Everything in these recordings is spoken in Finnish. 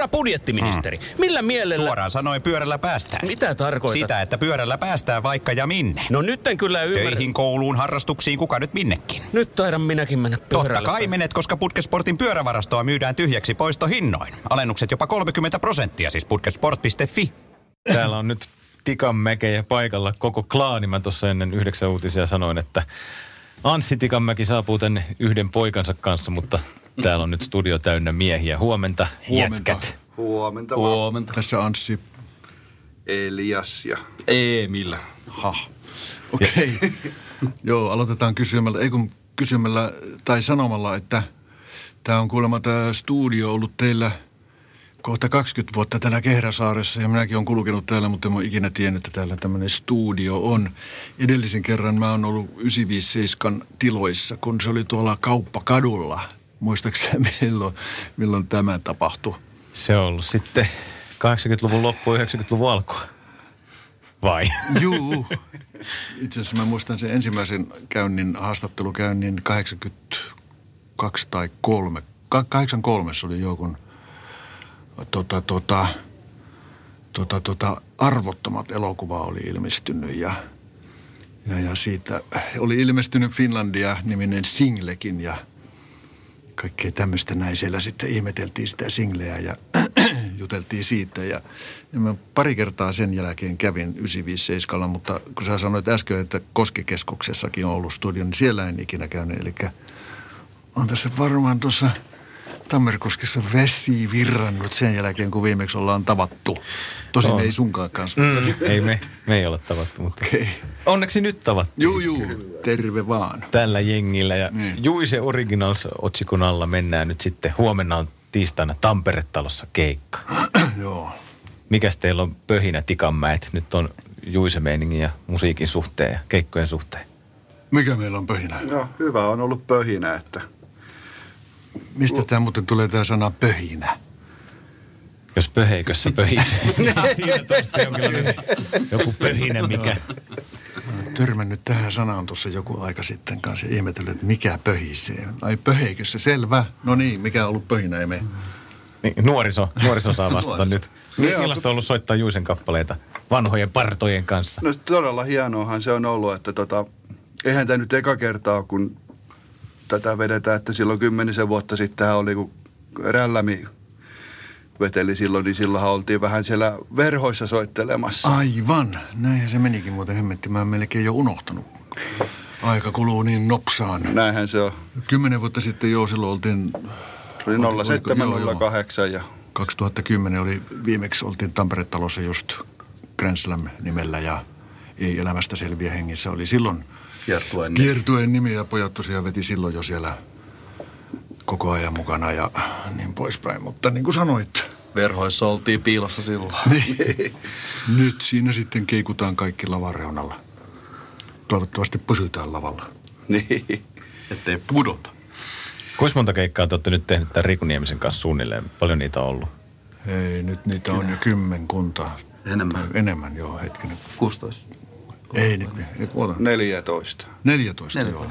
Herra budjettiministeri, mm. millä mielellä... Suoraan sanoen pyörällä päästään. Mitä tarkoitat? Sitä, että pyörällä päästään vaikka ja minne. No nyt en kyllä ymmärrä. Töihin, kouluun, harrastuksiin, kuka nyt minnekin. Nyt taidan minäkin mennä pyörällä. Totta kai menet, koska Putkesportin pyörävarastoa myydään tyhjäksi poistohinnoin. Alennukset jopa 30 prosenttia, siis putkesport.fi. Täällä on nyt Tikanmäkejä paikalla koko klaani. Mä tuossa ennen yhdeksän uutisia sanoin, että Anssi Tikanmäki saapuu tänne yhden poikansa kanssa, mutta täällä on nyt studio täynnä miehiä. Huomenta, Huomenta. jätkät. Huomenta. vaan. Huomenta. Tässä Anssi. Elias ja... Emil. Ha. Okei. Okay. Joo, aloitetaan kysymällä, ei kun kysymällä tai sanomalla, että tämä on kuulemma tämä studio ollut teillä kohta 20 vuotta täällä Kehräsaaressa ja minäkin olen kulkenut täällä, mutta en ole ikinä tiennyt, että täällä tämmöinen studio on. Edellisen kerran mä oon ollut 957 tiloissa, kun se oli tuolla kauppakadulla. Muistaakseni milloin, milloin tämä tapahtui? Se on ollut sitten 80-luvun loppu 90-luvun alkua. Vai? Juu. Itse asiassa mä muistan sen ensimmäisen käynnin, haastattelukäynnin 82 tai 3. 83 oli joku tota, tota, tota, tota, arvottomat elokuva oli ilmestynyt ja, ja, ja siitä oli ilmestynyt Finlandia-niminen singlekin ja kaikkea tämmöistä näin. Siellä sitten ihmeteltiin sitä singleä ja juteltiin siitä. Ja, ja mä pari kertaa sen jälkeen kävin 957, mutta kun sä sanoit äsken, että Koskikeskuksessakin on ollut studio, niin siellä en ikinä käynyt. Eli on tässä varmaan tuossa Tammerkoskessa vesi virrannut sen jälkeen, kun viimeksi ollaan tavattu. Tosin On. ei sunkaan kanssa. Mm, ei me, me ei ole tavattu, mutta Okei. onneksi nyt tavattu Juu, juu. Terve vaan. tällä jengillä. Ja Niin. Juise Originals otsikon alla mennään nyt sitten. Huomenna on tiistaina Tampere-talossa keikka. Joo. Mikäs teillä on pöhinä Tikanmäet? Nyt on Juise meiningin ja musiikin suhteen ja keikkojen suhteen. Mikä meillä on pöhinä? No, hyvä on ollut pöhinä, että Mistä tämä muuten tulee tämä sana pöhinä? Jos pöheikössä. Siinä tuosta jonkinlainen joku pöhinä, mikä... Törmännyt tähän sanaan tuossa joku aika sitten kanssa ja ihmetellyt, että mikä pöhisee. Ai pöheikössä, selvä. No niin, mikä on ollut pöhinä, ei. Niin, nuoriso, nuoriso saa vastata nyt. Millaista on ollut soittaa Juisen kappaleita vanhojen partojen kanssa? no todella hienoahan se on ollut, että tota, eihän tämä nyt eka kertaa, kun tätä vedetään, että silloin kymmenisen vuotta sitten oli, kun Rällämi veteli silloin, niin silloinhan oltiin vähän siellä verhoissa soittelemassa. Aivan, näinhän se menikin muuten hemmetti. Mä melkein jo unohtanut. Aika kuluu niin nopsaan. Näinhän se on. Kymmenen vuotta sitten jo silloin oltiin, oli Oliko- 07, joo, joo. 08 ja 2010 oli viimeksi oltiin Tampere-talossa just Grand Slam nimellä ja ei elämästä selviä hengissä. Oli silloin Kiertueen kiertueen nimi ja pojat tosiaan veti silloin jo siellä koko ajan mukana ja niin poispäin. Mutta niin kuin sanoit, verhoissa oltiin piilossa silloin. niin, nyt siinä sitten keikutaan kaikki lavan reunalla. Toivottavasti pysytään lavalla. niin. Ettei pudota. Kuinka monta keikkaa te olette nyt tehnyt tämän Riku Niemisen kanssa suunnilleen? Paljon niitä on ollut? Ei, nyt niitä on jo kymmenkunta. Enemmän. Tai Enemmän, joo, hetkinen. 16. Ei nyt, ei puolta. 14. 14, joo.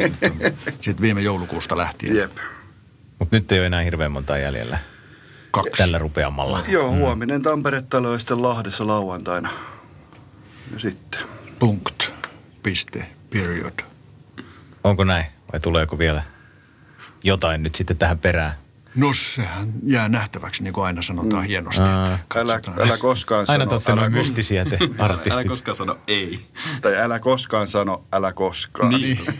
Sitten viime joulukuusta lähtien. Jep. Mutta nyt ei ole enää hirveän monta jäljellä Kaksi. tällä rupeamalla. Joo, huominen Tampere-talo ja sitten Lahdessa lauantaina. Ja sitten. Punkt. Piste. Period. Onko näin? Vai tuleeko vielä jotain nyt sitten tähän perään? No sehän jää nähtäväksi, niin kuin aina sanotaan hienosti. Että Älä, älä koskaan Aina sano, te olette älä, noin mystisiä te Älä artistit. koskaan sano ei. tai älä koskaan sano, älä koskaan. Niin.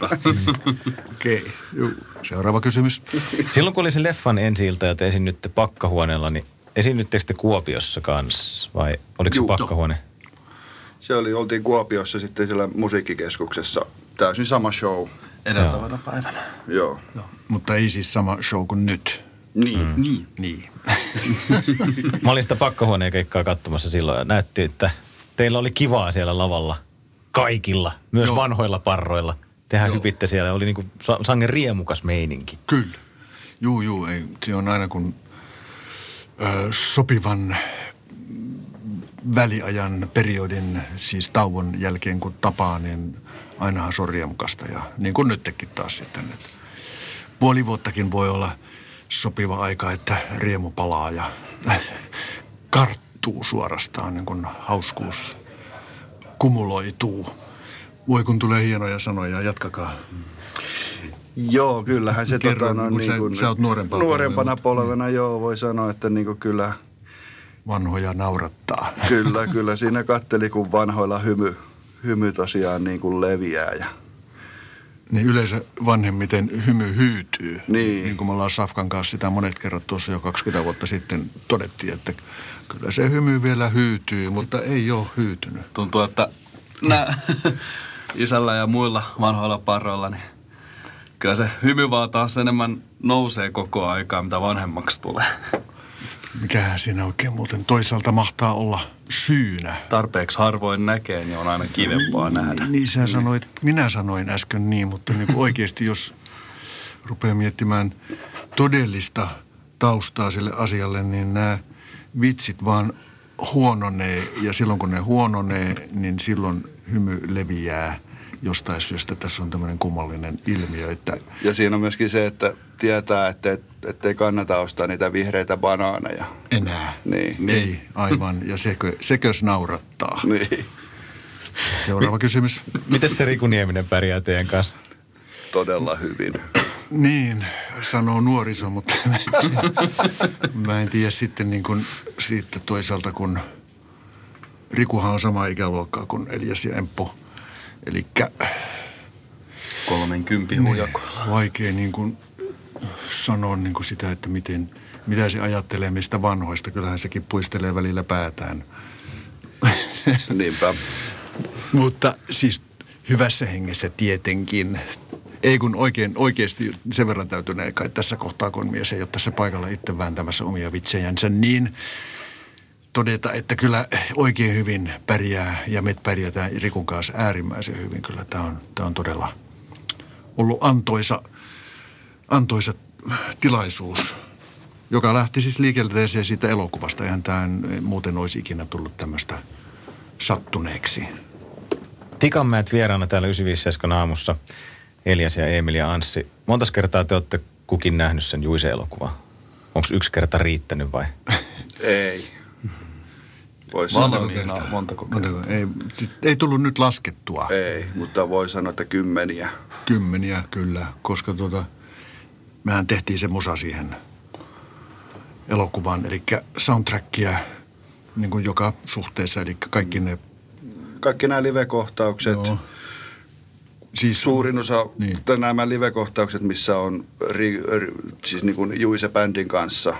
Okei. Okay. Juu. Seuraava kysymys. Silloin kun oli se leffan ensi ja te esiinnytte pakkahuoneella, niin esiinnyttekö te Kuopiossa kanssa? Vai oliko Juu. se pakkahuone? Se oli, oltiin Kuopiossa sitten siellä musiikkikeskuksessa. Täysin sama show. Edeltävänä päivänä. Joo. Mutta ei siis sama show kuin nyt. Niin. Mm. Niin. Niin. Mä olin sitä pakkahuoneen keikkaa katsomassa silloin ja näytti, että teillä oli kivaa siellä lavalla. Kaikilla, myös Joo. vanhoilla parroilla. Tehän Joo. hypitte siellä, oli niinku sa- sangen riemukas meininki. Kyllä. Juu, juu. Ei. Se on aina kun ö, sopivan väliajan periodin, siis tauon jälkeen kun tapaa, niin ainahan se on riemukasta. Ja niin kuin nytkin taas sitten. Että puoli vuottakin voi olla sopiva aika, että riemu palaa ja taittuu suorastaan, niin kuin hauskuus kumuloituu. Voi kun tulee hienoja sanoja, jatkakaa. Joo, kyllähän se Kerro, tota, no, kun sä- kuin, sä oot nuorempana nuorempana polvena, polvena, joo, voi sanoa, että niin kuin kyllä, Vanhoja naurattaa. kyllä, kyllä siinä katteli, kun vanhoilla hymy, hymy tosiaan niin kuin leviää ja Niin yleensä vanhemmiten hymy hyytyy. Niin. niin kuin me ollaan Safkan kanssa sitä monet kerrat tuossa jo 20 vuotta sitten todettiin, että kyllä se hymy vielä hyytyy, mutta ei ole hyytynyt. Tuntuu, että nää isällä ja muilla vanhoilla parroilla, niin kyllä se hymy vaan taas enemmän nousee koko aikaa, mitä vanhemmaksi tulee. Mikähän siinä oikein muuten toisaalta mahtaa olla syynä? Tarpeeksi harvoin näkee, niin on aina kivempaa nähdä. Niin sä sanoit, minä sanoin äsken niin, mutta niin kuin oikeasti jos rupeaa miettimään todellista taustaa sille asialle, niin nämä vitsit vaan huononee ja silloin kun ne huononee, niin silloin hymy leviää jostain syystä. Tässä on tämmöinen kummallinen ilmiö, että Ja siinä on myöskin se, että tietää, että et, ettei kannata ostaa niitä vihreitä banaaneja. enää Niin. ei aivan ja sekö, sekös naurattaa. Niin, Seuraava kysymys. Miten se Riku Nieminen pärjää teidän kanssa? todella hyvin. Niin, sanoo nuoriso, mutta mä en tiedä sitten niin kuin siitä toisaalta, kun Rikuhan on sama ikäluokkaa kuin Elias ja Emppo. Eli 30 Niin. hujakoilla. vaikea niin kuin sanoa niin kuin sitä, että miten, mitä se ajattelee mistä vanhoista. Kyllähän sekin puistelee välillä päätään. Niinpä. Mutta siis hyvässä hengessä tietenkin. Ei kun oikein, oikeasti sen verran täytynee kai tässä kohtaa, kun mies ei ole tässä paikalla itse vääntämässä omia vitsejänsä, niin todeta, että kyllä oikein hyvin pärjää ja me pärjätään Rikun kanssa äärimmäisen hyvin. Kyllä tämä on, tämä on todella ollut antoisa, antoisa tilaisuus, joka lähti siis liikenteeseen siitä elokuvasta. Eihän tämä muuten olisi ikinä tullut tämmöistä sattuneeksi. Tikanmäet vieraana täällä 957 aamussa. Elias ja Emil ja Anssi. Montas kertaa te olette kukin nähnyt sen Juise elokuvan? Onko yksi kerta riittänyt vai? Ei. Voisi Valmiina on montako kertaa. Montako? Ei, siis ei tullut nyt laskettua. ei, mutta voi sanoa, että kymmeniä. Kymmeniä kyllä, koska tuota, mehän tehtiin se musa siihen elokuvaan, eli soundtrackia niin kuin joka suhteessa, eli kaikki ne, Kaikki nämä live-kohtaukset, joo, siis suurin osa, Niin. nämä live-kohtaukset, missä on ri, ri, siis niin kuin Juise-bändin kanssa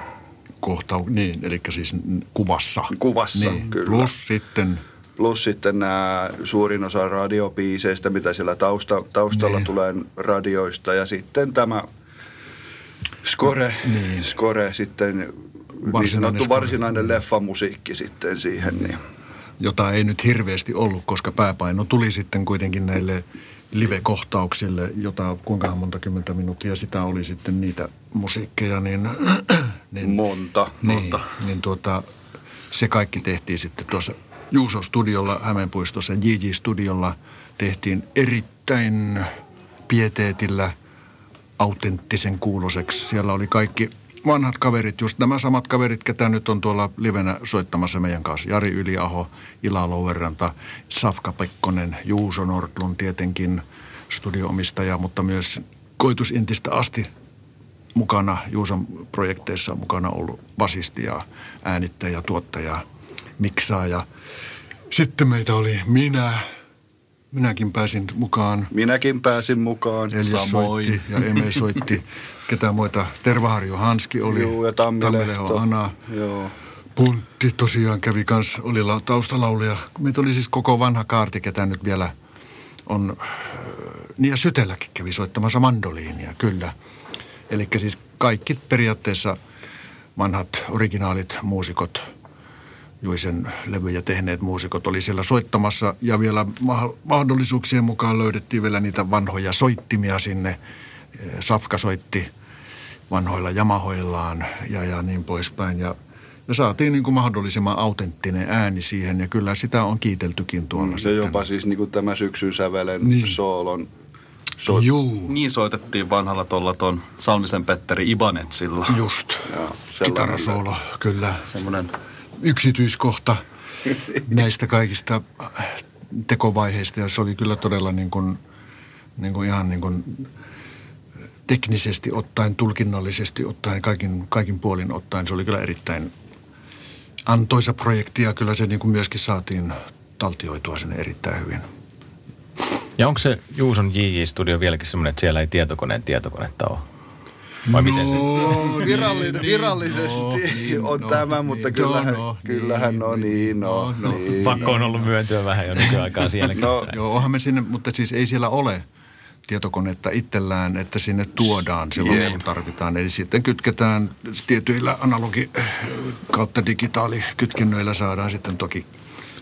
kohtau, niin, eli siis kuvassa. Kuvassa, niin, kyllä. Plus sitten, Plus sitten nämä suurin osa radiopiiseistä, mitä siellä tausta, taustalla Niin. niin. tulee radioista. Ja sitten tämä score, Niin. niin. score sitten, niin Varsinainen sanottu score. varsinainen leffamusiikki sitten siihen. Niin. jota ei nyt hirveästi ollut, koska pääpaino tuli sitten kuitenkin näille live-kohtauksille, jota kuinka monta kymmentä minuuttia sitä oli sitten niitä musiikkeja, niin, niin Monta, Niin, monta. niin tuota, se kaikki tehtiin sitten tuossa Juuso-studiolla, Hämeenpuistossa, JJ-studiolla tehtiin erittäin pieteetillä autenttisen kuuloseksi. Siellä oli kaikki vanhat kaverit, just nämä samat kaverit, ketä nyt on tuolla livenä soittamassa meidän kanssa. Jari Yliaho, Ila Louverranta, Safka Pekkonen, Juuso Nordlund tietenkin studioomistaja, mutta myös koitusintistä asti mukana Juuson projekteissa on mukana ollut basisti ja äänittäjä, tuottaja, miksaaja. Sitten meitä oli minä. Minäkin pääsin mukaan. Minäkin pääsin mukaan. Elias Samoin. soitti ja Eme soitti. Ketä muita? Tervaharjo Hanski oli. Juu, ja Tammilehto. Ana. Joo. Puntti tosiaan kävi kans, oli la- taustalaulija. Meitä oli siis koko vanha kaarti, ketä nyt vielä on, niin ja Sytelläkin kävi soittamassa mandoliinia, kyllä. Eli siis kaikki periaatteessa vanhat originaalit muusikot, Juisen levyjä tehneet muusikot oli siellä soittamassa ja vielä ma- mahdollisuuksien mukaan löydettiin vielä niitä vanhoja soittimia sinne. Safka soitti vanhoilla jamahoillaan ja, ja niin poispäin. Ja, ja saatiin niin kuin mahdollisimman autenttinen ääni siihen ja kyllä sitä on kiiteltykin tuolla. Se sitten. jopa siis niin kuin tämä syksyn sävelen niin. soolon. Soit, Juu, Niin soitettiin vanhalla tuolla ton Salmisen Petteri Ibanetsilla. just. Kitarasoolo, kyllä. Semmoinen yksityiskohta näistä kaikista tekovaiheista. Ja se oli kyllä todella niin kuin, niin kuin ihan niin kuin teknisesti ottaen, tulkinnallisesti ottaen, kaikin, kaikin puolin ottaen. Se oli kyllä erittäin antoisa projekti ja kyllä se niin kuin myöskin saatiin taltioitua sinne erittäin hyvin. Ja onko se Juuson JJ-studio vieläkin semmoinen, että siellä ei tietokoneen tietokonetta ole? Vai miten se? No, virallinen, niin, virallisesti no, niin, on no, tämä, mutta niin, kyllähän, no, no, kyllähän niin, no niin, no, no, no. niin. Pakko on ollut myöntyä vähän jo nykyaikaan sielläkin. No, Joo, onhan me sinne, mutta siis ei siellä ole tietokonetta itsellään, että sinne tuodaan silloin, Jep. kun tarvitaan. Eli sitten kytketään tietyillä analogi- kautta digitaalikytkennöillä saadaan sitten toki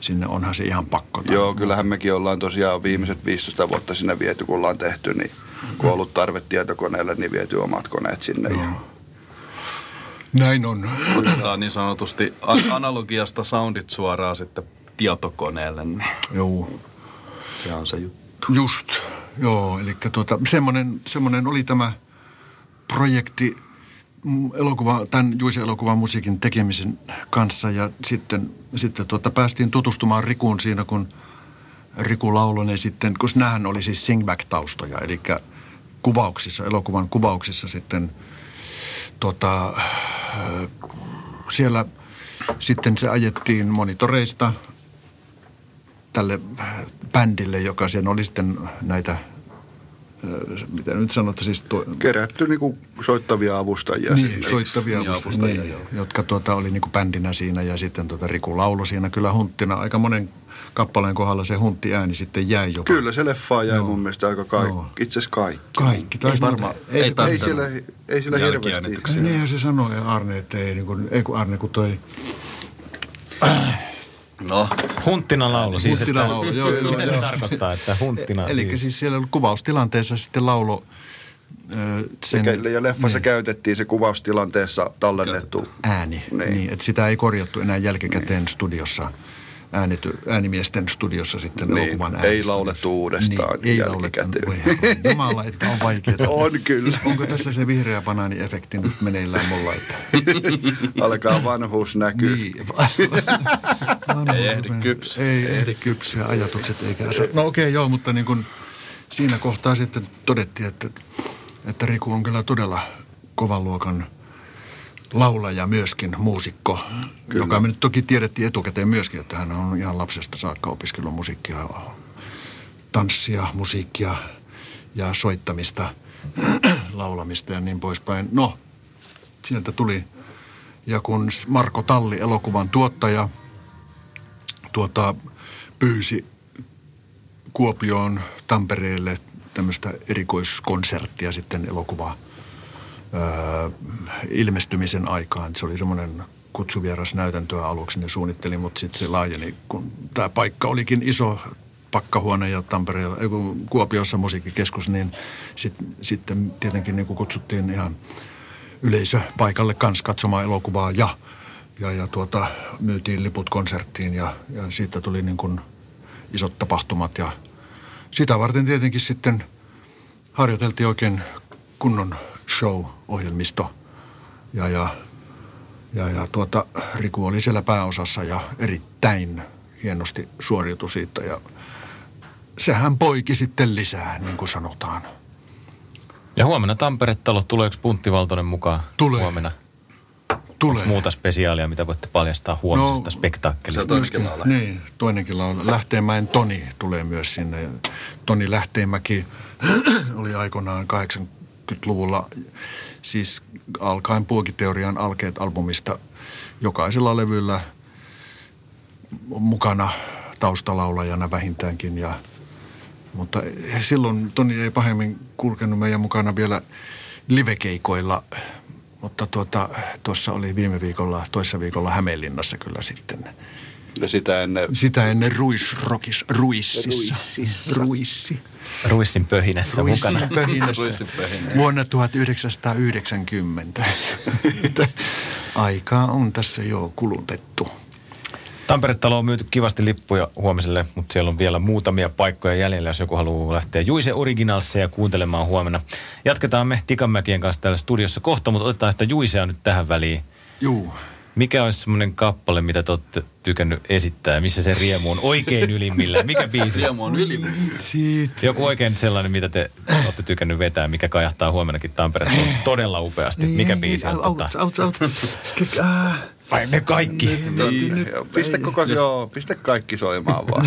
sinne, onhan se ihan pakko. Joo, kyllähän mekin ollaan tosiaan viimeiset 15 vuotta sinne viety, kun ollaan tehty, niin kun on ollut tarve tietokoneelle, niin viety omat koneet sinne. Ja Näin on. Otetaan niin sanotusti analogiasta soundit suoraan sitten tietokoneelle, niin Joo. se on se juttu. Just, joo. Eli tuota, semmoinen, semmoinen oli tämä projekti elokuva, tämän Juisen elokuvan musiikin tekemisen kanssa. Ja sitten, sitten tuota, päästiin tutustumaan Rikuun siinä, kun Riku Laulonen sitten, koska näähän oli siis singback-taustoja, eli kuvauksissa, elokuvan kuvauksissa sitten ö, siellä sitten se ajettiin monitoreista tälle bändille, joka sen oli sitten näitä, mitä nyt sanotte, siis tuo, kerätty niinku soittavia avustajia niin, sinne. soittavia Niin, avustajia, avustajia, niin, jotka tuota, oli niinku bändinä siinä ja sitten tuota Riku laulo siinä kyllä hunttina. Aika monen kappaleen kohdalla se huntti ääni sitten jäi jopa. Kyllä se leffa jäi Joo. mun mielestä aika Joo. kaikki. Itse asiassa kaikki. Kaikki. Taisi varmaan- muuta- ei Ei tarvinnut siellä, ei siellä hirveästi. Niinhän se sanoi Arne, että ei, niin kuin, ei kun Arne, kun toi No, Hunttina laulu siis, Hunttina että, laulu, joo, joo, mitä se joo. tarkoittaa, että hunttina Eli siis. siis siellä kuvaustilanteessa sitten laulo sen Sen, ja leffassa käytettiin se kuvaustilanteessa tallennettu. ääni. Niin. Niin. niin, että sitä ei korjattu enää jälkikäteen studiossa, äänity, äänimiesten studiossa sitten Niin, elokuvan ei laulettu uudestaan niin, ei jälkikäteen. laulettu. Voi Jumala, että on vaikeaa. On kyllä. Onko tässä se vihreä banaani-efekti nyt meneillään mulla? Että... Alkaa vanhuus näkyä. Niin. Ei ehdi kypsyä. Ei ehdi kypsyä ajatukset eikä asa. No okei, okay, joo, mutta niin kuin siinä kohtaa sitten todettiin, että, että Riku on kyllä todella kovan luokan laulaja myöskin, muusikko, kyllä. joka me nyt toki tiedettiin etukäteen myöskin, että hän on ihan lapsesta saakka opiskellut musiikkia, tanssia, musiikkia ja soittamista, laulamista ja niin poispäin. No, sieltä tuli. Ja kun Marko Talli, elokuvan tuottaja, tuota, pyysi Kuopioon, Tampereelle tämmöistä erikoiskonserttia sitten elokuva öö, ilmestymisen aikaan. Se oli semmoinen kutsuvieras näytäntöä aluksi ne suunnitteli, mutta sitten se laajeni, kun tämä paikka olikin iso pakkahuone ja Tampereella, ei Kuopiossa musiikkikeskus, niin sit, sitten tietenkin niin kutsuttiin ihan yleisö paikalle kanssa katsomaan elokuvaa ja, ja, ja tuota, myytiin liput konserttiin ja, ja siitä tuli niin kuin isot tapahtumat ja sitä varten tietenkin sitten harjoiteltiin oikein kunnon show-ohjelmisto ja, ja, ja, ja tuota, Riku oli siellä pääosassa ja erittäin hienosti suoriutui siitä ja sehän poiki sitten lisää, niin kuin sanotaan. Ja huomenna Tampere-talo, tuleeko Puntti Valtonen mukaan Tulee. huomenna? Tulee. Muuta spesiaalia, mitä voitte paljastaa huomisesta No, spektaakkelista? toinenkin laulaja. Niin, toinenkin laulaja. Lähteenmäen Toni tulee myös sinne. Toni Lähteenmäki oli aikoinaan 80-luvulla, siis alkaen Puokiteorian alkeet albumista jokaisella levyllä mukana taustalaulajana vähintäänkin. Ja, mutta silloin Toni ei pahemmin kulkenut meidän mukana vielä livekeikoilla, mutta tuota, tuossa oli viime viikolla, toissa viikolla Hämeenlinnassa kyllä sitten. Ja sitä ennen Sitä ennen Ruisrokis, Ruississa. Ruissi. Ruissin pöhinässä mukana. Ruissin pöhinässä. Ruissin pöhinä. Vuonna 1990. Että Aikaa on tässä jo kulutettu. Tampere-talo on myyty kivasti lippuja huomiselle, mutta siellä on vielä muutamia paikkoja jäljellä, jos joku haluaa lähteä Juise Originalseja kuuntelemaan huomenna. Jatketaan me Tikanmäkien kanssa täällä studiossa kohta, mutta otetaan sitä Juisea nyt tähän väliin. Juu. Mikä olisi semmoinen kappale, mitä te olette tykännyt esittää? Missä se riemu on oikein ylimmillä? Mikä biisi? Riemu on yli. Siitä. Joku oikein sellainen, mitä te olette tykännyt vetää, mikä kajahtaa huomennakin Tampereen todella upeasti. Mikä biisi on Out, out, out. Vai me kaikki? Niin, joo, pistä, koko, joo, pistä kaikki soimaan vaan.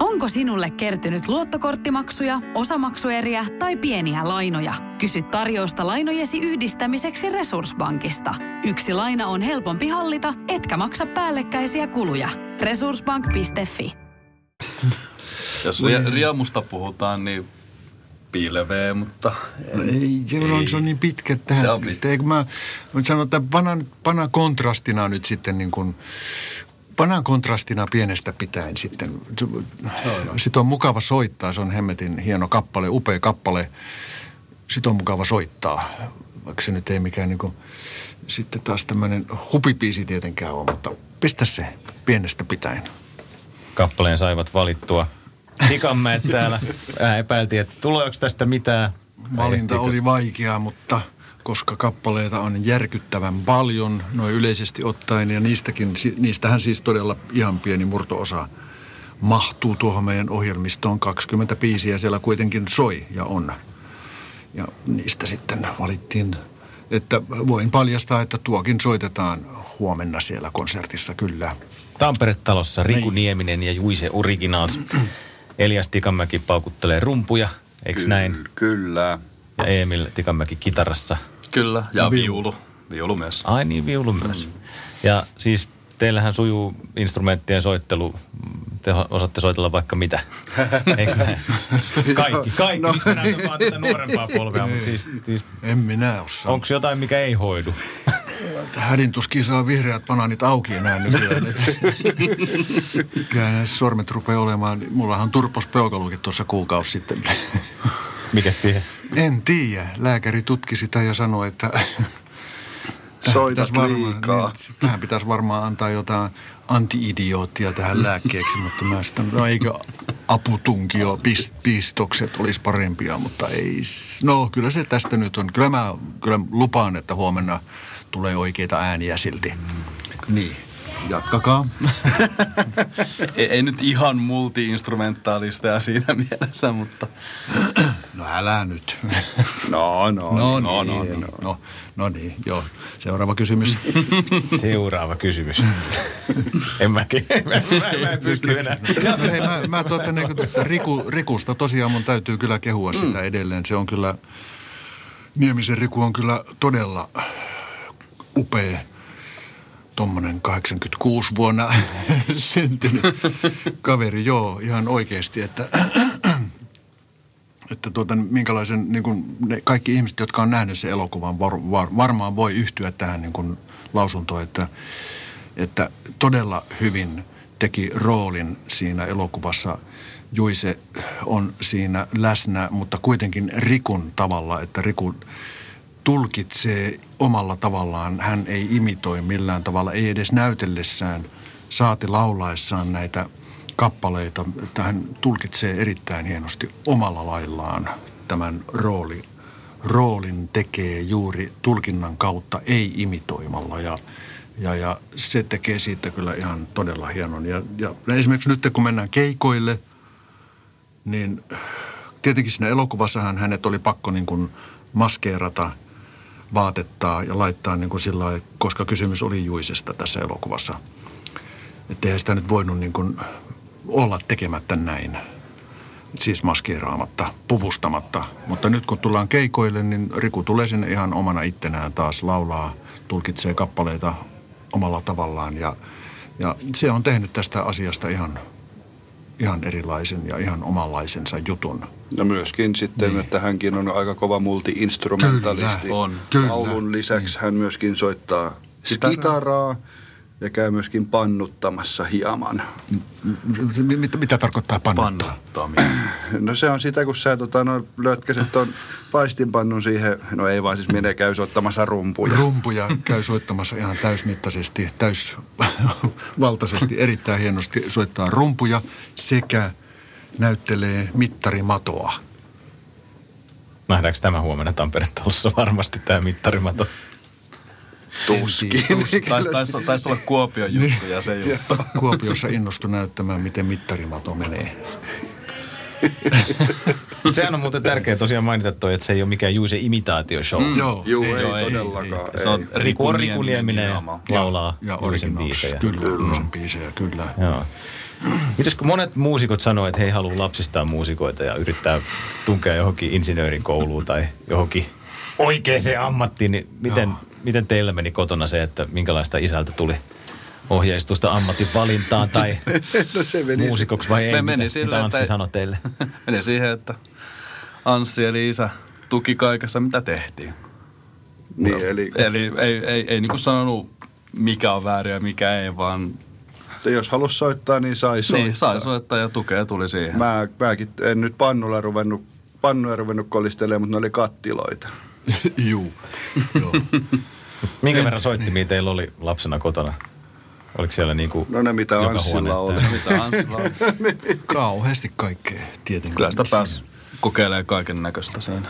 Onko sinulle kertynyt luottokorttimaksuja, osamaksueriä tai pieniä lainoja? Kysy tarjousta lainojesi yhdistämiseksi Resurssbankista. Yksi laina on helpompi hallita, etkä maksa päällekkäisiä kuluja. Resurssbank.fi Jos ri- riemusta puhutaan, niin pilvee, mutta No ei, se on, se on niin pitkä tähän. Se on pitkä. Eikö mä, mä sanon, että pana, pana kontrastina nyt sitten niin kuin, pana kontrastina pienestä pitäen sitten. Sitten on mukava soittaa, se on hemmetin hieno kappale, upea kappale. Sitten on mukava soittaa, vaikka se nyt ei mikään niin kuin, sitten taas tämmöinen hupipiisi tietenkään ole, mutta pistä se pienestä pitäen. Kappaleen saivat valittua. Tikanmäet täällä. Vähän epäiltiin, että tuleeko tästä mitään. Valinta oli vaikea, mutta koska kappaleita on järkyttävän paljon noin yleisesti ottaen ja niistäkin, niistähän siis todella ihan pieni murtoosa mahtuu tuohon meidän ohjelmistoon 20 biisiä siellä kuitenkin soi ja on. Ja niistä sitten valittiin, että voin paljastaa, että tuokin soitetaan huomenna siellä konsertissa kyllä. Tampere-talossa Riku Niin. Nieminen ja Juise Originals. Elias Tikanmäki paukuttelee rumpuja, eikö näin? Kyllä. Ja Emil Tikanmäki kitarassa. Kyllä. Ja viulu. Viulu myös. Ai niin, viulu myös. Ja siis teillähän sujuu instrumenttien soittelu. Te osaatte soitella vaikka mitä. Eikö näin? Kaikki, kaikki. No. Miksi näytän vaan tätä nuorempaa polvea? Mutta siis, siis En minä osaa. onko jotain, mikä ei hoidu? Hädintuskin saa vihreät banaanit auki enää nykyään. Kyllä ne sormet rupeaa olemaan. Mullahan on turpos peukalukin tuossa kuukausi sitten. Mikä siihen? En tiedä. Lääkäri tutki sitä ja sanoi, että tähän Soitat pitäisi varmaan, liikaa. Niin, tähän pitäisi varmaan antaa jotain anti-idioottia tähän lääkkeeksi, mutta mä sitten, no eikö aputunkio, pist, pistokset olisi parempia, mutta ei. No kyllä se tästä nyt on. Kyllä mä kyllä lupaan, että huomenna tulee oikeita ääniä silti. Niin, jatkakaa. Ei, ei nyt ihan multi-instrumentaalista siinä mielessä, mutta No älä nyt. No, no, No, no, niin, no, no, no. no, no niin, joo. Seuraava kysymys. Seuraava kysymys. en mäkin. Mä, mä, mä en pysty enää. Hei, mä, mä totean, niin Riku, Rikusta tosiaan mun täytyy kyllä kehua mm. sitä edelleen. Se on kyllä, Niemisen Riku on kyllä todella upea tommonen 86 vuonna syntynyt kaveri, joo, ihan oikeasti, että, että tuota, minkälaisen, niin kuin ne kaikki ihmiset, jotka on nähnyt sen elokuvan, var, var, varmaan voi yhtyä tähän niin kuin lausuntoon, että, että todella hyvin teki roolin siinä elokuvassa. Juise on siinä läsnä, mutta kuitenkin Rikun tavalla, että Riku tulkitsee omalla tavallaan. Hän ei imitoi millään tavalla, ei edes näytellessään, saati laulaessaan näitä kappaleita. Että hän tulkitsee erittäin hienosti omalla laillaan tämän rooli, roolin tekee juuri tulkinnan kautta, ei imitoimalla. Ja, ja, ja se tekee siitä kyllä ihan todella hienon. Ja, ja esimerkiksi nyt kun mennään keikoille, niin tietenkin siinä elokuvassahan hänet oli pakko niin kuin maskeerata, vaatettaa ja laittaa niin kuin sillä lailla, koska kysymys oli Juisesta tässä elokuvassa. Että eihän sitä nyt voinut niin kuin olla tekemättä näin. Siis maskeeraamatta, puvustamatta. Mutta nyt kun tullaan keikoille, niin Riku tulee sinne ihan omana ittenään taas laulaa, tulkitsee kappaleita omalla tavallaan. Ja, ja se on tehnyt tästä asiasta ihan, ihan erilaisen ja ihan omanlaisensa jutun. Ja myöskin sitten, niin. että hänkin on aika kova multi-instrumentalisti. Kyllä, on. Kyllä, Laulun lisäksi niin. hän myöskin soittaa Kitaraa. kitaraa. Ja käy myöskin pannuttamassa hieman. M- Mitä, mitä tarkoittaa pannuttaa? Pannuttaminen. No se on sitä, kun sä tota, no, lötkäset ton paistinpannun siihen, no ei vaan siis minä käy ottamassa rumpuja. Rumpuja käy soittamassa ihan täysmittaisesti, täysvaltaisesti, erittäin hienosti soittaa rumpuja sekä näyttelee mittarimatoa. Nähdäänkö tämä huomenna Tampere-talossa varmasti tämä mittarimato? Tuskin. Taisi, taisi, taisi olla Kuopion juttu ja se juttu. Kuopiossa innostui näyttämään, miten mittarimato menee. Mutta sehän on muuten tärkeää tosiaan mainita toi, että se ei ole mikään juuri se imitaatioshow. Mm. Joo, Juu, ei, Joo, ei, todellakaan. Se on ei. Riku, Riku Nieminen laulaa ja Juisen originals. biisejä. Kyllä, Juisen biisejä, kyllä. Joo. Mites kun monet muusikot sanoo, että he ei halua lapsistaan muusikoita ja yrittää tunkea johonkin insinöörin kouluun tai johonkin oikeaan ammattiin, niin miten, miten teillä meni kotona se, että minkälaista isältä tuli ohjeistusta ammatin valintaan tai No se meni. muusikoksi vai ei? Me mitä, meni mitä silleen, Anssi että- sanoi teille? Meni siihen, että Anssi eli isä tuki kaikessa, mitä tehtiin. Niin, eli Eli ei, ei, ei niin kuin sanonut, mikä on väärin ja mikä ei, vaan että jos halus soittaa, niin sai soittaa. niin, sai soittaa ja tukea tuli siihen. Mä, mäkin en nyt pannulla ruvennut, pannuja ruvennut kolistelemaan, mutta ne oli kattiloita. Juu, joo. Minkä verran soittimia teillä oli lapsena kotona? Oliko siellä niinku No ne, mitä joka Anssilla oli. Mitä Anssilla on? Kauheasti kaikkea tietenkin. Kyllä sitä pääsi kokeilemaan kaiken näköistä siinä.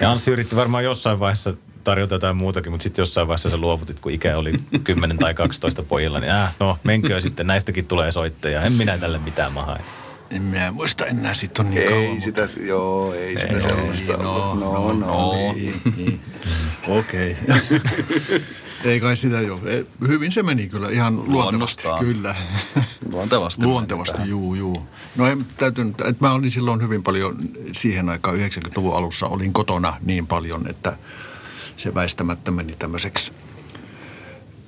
Ja Anssi yritti varmaan jossain vaiheessa tarjota jotain muutakin, mutta sitten jossain vaiheessa sä luovutit, kun ikä oli 10 tai 12 pojilla, niin äh, no menköön sitten, näistäkin tulee soittajia. En minä tälle mitään mahaa. En mä muista enää, sit on niin kauan. Ei sitä, joo, ei sitä sellaista no, ollut. No, no, no. Niin, niin. Okei. Ei kai sitä jo. Ei, Hyvin se meni kyllä ihan luontevasti. Luonnostaan. Kyllä. Luontevasti. Luontevasti, juu, juu. No en täytynyt, että mä olin silloin hyvin paljon siihen aikaan 90-luvun alussa olin kotona niin paljon, että se väistämättä meni tämmöiseksi,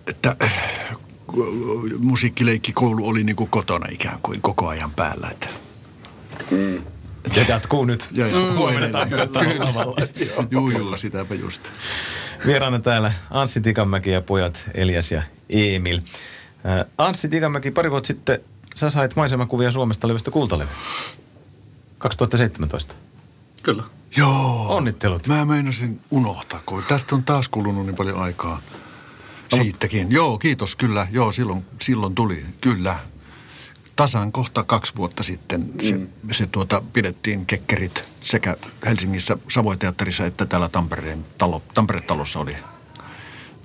että musiikkileikkikoulu oli niin kuin kotona ikään kuin koko ajan päällä. Että Ja jatkuu nyt. ja, ja Mm. Huomenna. Juu, juu, sitäpä just. Vieraana täällä Anssi Tikanmäki ja pojat Elias ja Emil. Äh, Anssi Tikanmäki, pari vuotta sitten sä sait maisemakuvia Suomesta levystä kultalevy. 2017. Kyllä. Joo. Onnittelut. Mä meinasin unohtaa, kun tästä on taas kulunut niin paljon aikaa. Siitäkin. Joo, kiitos kyllä. Joo, silloin, silloin tuli. Kyllä. Tasan kohta kaksi vuotta sitten se, mm. se tuota, pidettiin kekkerit sekä Helsingissä Savoiteatterissa että täällä Tampereen talo, Tampere-talossa oli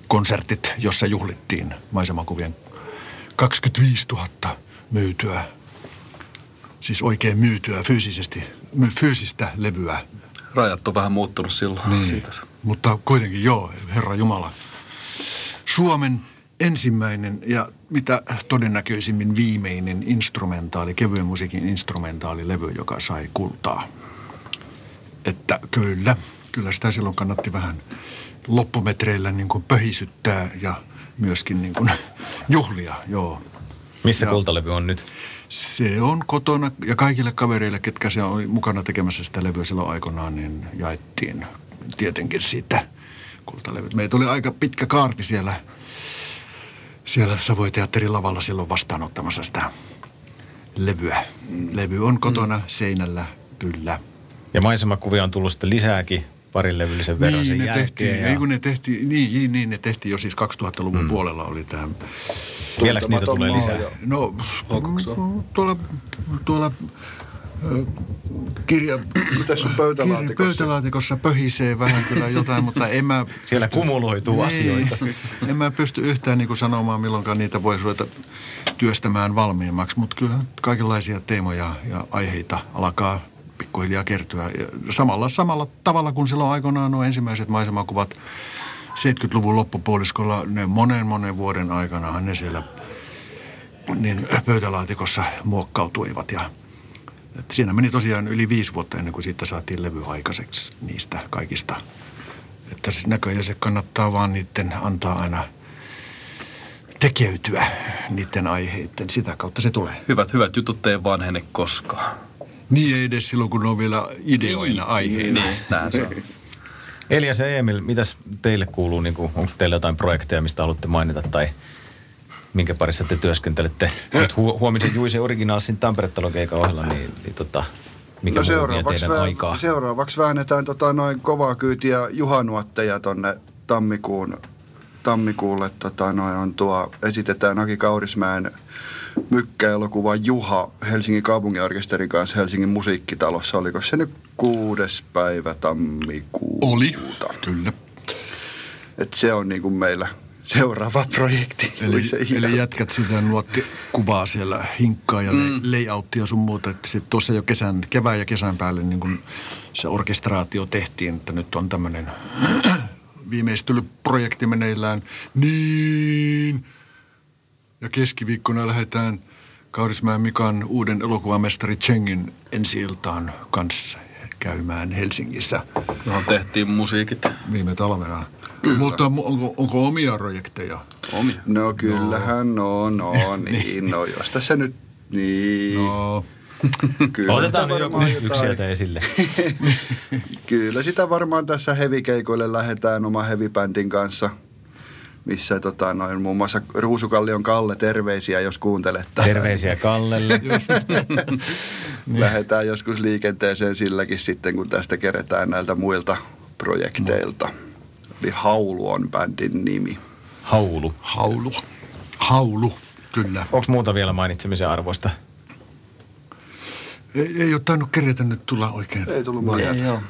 konsertit, jossa juhlittiin maisemakuvien 25 000 myytyä, siis oikein myytyä fyysisesti, my, fyysistä levyä. Rajat on vähän muuttunut silloin. Niin, Siitä mutta kuitenkin joo, Herra Jumala. Suomen ensimmäinen ja mitä todennäköisimmin viimeinen instrumentaali, kevyen musiikin instrumentaalilevy, joka sai kultaa. Että kyllä, kyllä sitä silloin kannatti vähän loppumetreillä niin kuin pöhisyttää ja myöskin niin kuin juhlia, joo. Missä Ja- kultalevy on nyt? Se on kotona ja kaikille kavereille, ketkä se oli mukana tekemässä sitä levyä silloin aikoinaan, niin jaettiin tietenkin siitä kultalevyt. Meitä oli aika pitkä kaarti siellä, siellä Savoiteatterin lavalla silloin vastaanottamassa sitä levyä. Levy on kotona seinällä, kyllä. Ja maisemakuvia on tullut sitten lisääkin parin levyllisen verran Niin, sen ne jälkeen. tehtiin, ja ei kun ne tehtiin, niin, niin, niin, ne tehtiin jo siis 2000-luvun mm. puolella oli tämä Vieläks niitä tulee lisää? ja- No, tuolla, tuolla kirja, Mitäs pöytälaatikossa? pöytälaatikossa pöhisee vähän kyllä jotain, mutta en mä... Siellä kumuloituu asioita. En mä pysty yhtään niin kuin sanomaan, milloinkaan niitä voisi ruveta työstämään valmiimmaksi, mutta kyllä kaikenlaisia teemoja ja aiheita alkaa pikkuhiljaa kertyä. Ja samalla, samalla tavalla kuin silloin aikoinaan nuo ensimmäiset maisemakuvat 70-luvun loppupuoliskolla, ne monen monen vuoden aikana ne siellä niin pöytälaatikossa muokkautuivat ja et siinä meni tosiaan yli viisi vuotta ennen kuin siitä saatiin levy aikaiseksi niistä kaikista. Että se näköjään se kannattaa vaan niiden antaa aina tekeytyä niiden aiheiden. Sitä kautta se tulee. Hyvät, hyvät jutut ei vanhene koskaan. Niin ei edes silloin, kun ne on vielä ideoina aiheina. Niin, näin se on. Elias ja Emil, mitäs teille kuuluu? Niin onko teillä jotain projekteja, mistä haluatte mainita tai minkä parissa te työskentelette? Nyt hu- huomisen Juise Originalsin Tampere-talon keikan ohella, niin, niin tota, mikä no seuraavaksi, teidän vä- aikaa? seuraavaksi väännetään tota noin kovaa kyytiä juhanuotteja tonne tammikuun, tammikuulle. Tota noin on tuo, esitetään Aki Kaurismäen mykkäelokuva Juha Helsingin kaupunginorkesterin kanssa Helsingin musiikkitalossa. Oliko se nyt kuudes päivä tammikuuta? Oli, kyllä. Et se on niin kuin meillä seuraava projekti. Eli, Se eli jätkät sitä nuotti kuvaa siellä hinkkaa ja mm. layouttia sun muuta. Että sit tuossa jo kesän, kevään ja kesän päälle niin kun se orkestraatio tehtiin, että nyt on tämmöinen viimeistelyprojekti meneillään. Niin. Ja keskiviikkona lähdetään Kaurismäen Mikan uuden elokuvamestari Chengin ensi kanssa käymään Helsingissä Johon tehtiin musiikit. viime talvena. Mutta onko, onko omia projekteja? Omia. No kyllähän no, no niin, no jos tässä nyt, niin. No, Kyllä Otetaan sitä nyt joku varmaan yksi jotain- sieltä esille. Kyllä sitä varmaan tässä hevikeikoille lähdetään oma hevibändin kanssa, missä tota, noin, muun muassa Ruusukallion Kalle, terveisiä jos kuuntelette. Terveisiä Kallelle. Lähdetään joskus liikenteeseen silläkin sitten, kun tästä keretään näiltä muilta projekteilta. Eli Haulu on bändin nimi. Haulu. haulu. Haulu, kyllä. Onko muuta vielä mainitsemisen arvoista? Ei, ei ole tainnut kerätä nyt tulla oikein. Ei tullut mieleen. Joo.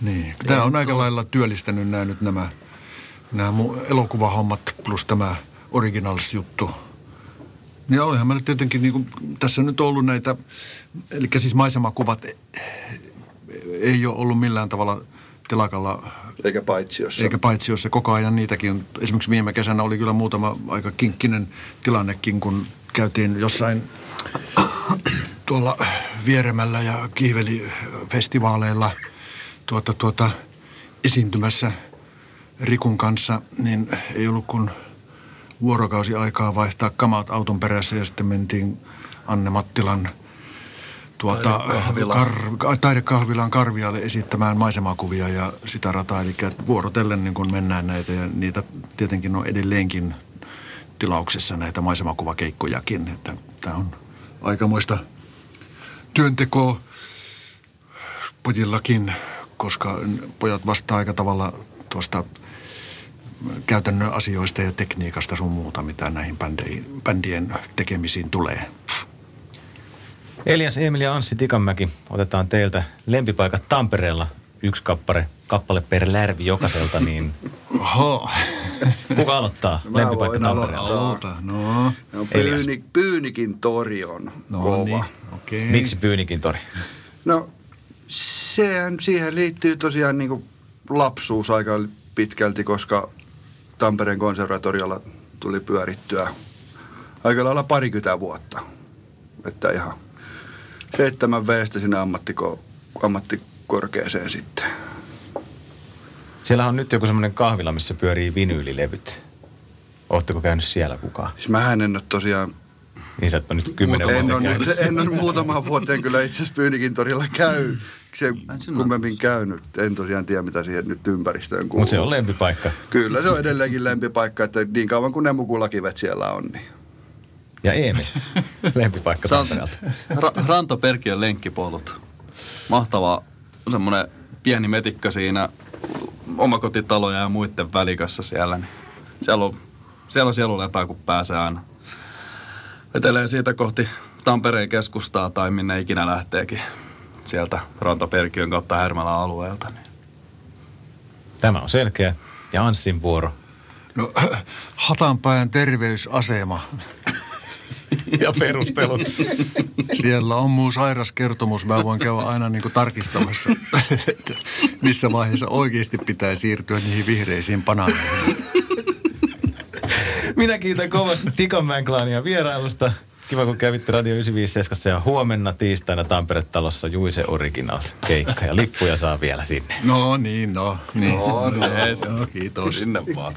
Niin. Tämä on aika lailla työllistänyt nämä nyt nämä, nämä mun elokuvahommat plus tämä originals-juttu. Niin olihan meillä tietenkin, niin kuin, tässä nyt on ollut näitä, eli siis maisemakuvat ei ole ollut millään tavalla telakalla. Eikä paitsi jos eikä paitsi jos se koko ajan niitäkin on. Esimerkiksi viime kesänä oli kyllä muutama aika kinkkinen tilannekin, kun käytiin jossain tuolla Vieremällä ja Kihveli-festivaaleilla tuota, tuota, esiintymässä Rikun kanssa, niin ei ollut kuin vuorokausi aikaa vaihtaa kamat auton perässä ja sitten mentiin Anne Mattilan tuota, kar, taidekahvilaan Karvialle esittämään maisemakuvia ja sitä rataa. Eli vuorotellen niin kun mennään näitä ja niitä tietenkin on edelleenkin tilauksessa näitä maisemakuvakeikkojakin. Että tämä on aikamoista työntekoa pojillakin, koska pojat vastaa aika tavalla tuosta käytännön asioista ja tekniikasta sun muuta, mitä näihin bändeihin, bändien tekemisiin tulee. Elias, Emil ja Anssi Tikanmäki, otetaan teiltä lempipaikat Tampereella. Yksi kappale, kappale per lärvi jokaiselta, niin Oho. kuka aloittaa Mä lempipaikka Tampereella? Aloita, no. No. Pyyni, Pyynikin tori on No kova. niin, okei. Miksi Pyynikin tori? No, sehän, siihen liittyy tosiaan niin lapsuus aika pitkälti, koska Tampereen konservatoriolla tuli pyörittyä aika lailla parikymmentä vuotta. Että ihan seitsemän veestä sinne ammattiko, ammattikorkeeseen sitten. Siellä on nyt joku semmoinen kahvila, missä pyörii vinyylilevyt. Ootteko käynyt siellä kukaan? Siis mähän en ole tosiaan, Niin sä et ole nyt kymmenen en vuotta ole, käynyt. nyt, en ole muutamaan vuoteen kyllä itse asiassa Pyynikin torilla käy. Se kummemmin käynyt. En tosiaan tiedä, mitä siihen nyt ympäristöön kuuluu. Mutta se on lempipaikka. Kyllä se on edelleenkin lempipaikka, että niin kauan kuin ne mukulakivet siellä on, niin Ja Eemi, lempipaikka Se on Tampereelta. Ra- Rantaperkiön lenkkipolut. Mahtava semmoinen pieni metikka siinä omakotitaloja ja muiden välikössä siellä. Niin siellä on, siellä on sielulepää, kun pääsee aina. Vetelee siitä kohti Tampereen keskustaa tai minne ikinä lähteekin. Sieltä Rantaperkiön kautta Härmälän alueelta. Niin. Tämä on selkeä. Ja Anssin vuoro. No, Hatanpään terveysasema. Ja perustelut. Siellä on muu sairas kertomus. Mä voin käydä aina niin kuin tarkistamassa, että missä vaiheessa oikeasti pitää siirtyä niihin vihreisiin bananeihin. Minä kiitän kovasti Tikanmäen klaania vierailusta. Kiva, kun kävitte Radio 957 ja huomenna tiistaina Tampere-talossa Juise Originals keikka. Ja lippuja saa vielä sinne. No niin, no. Niin. No, yes. Joo, kiitos. Sinne vaan.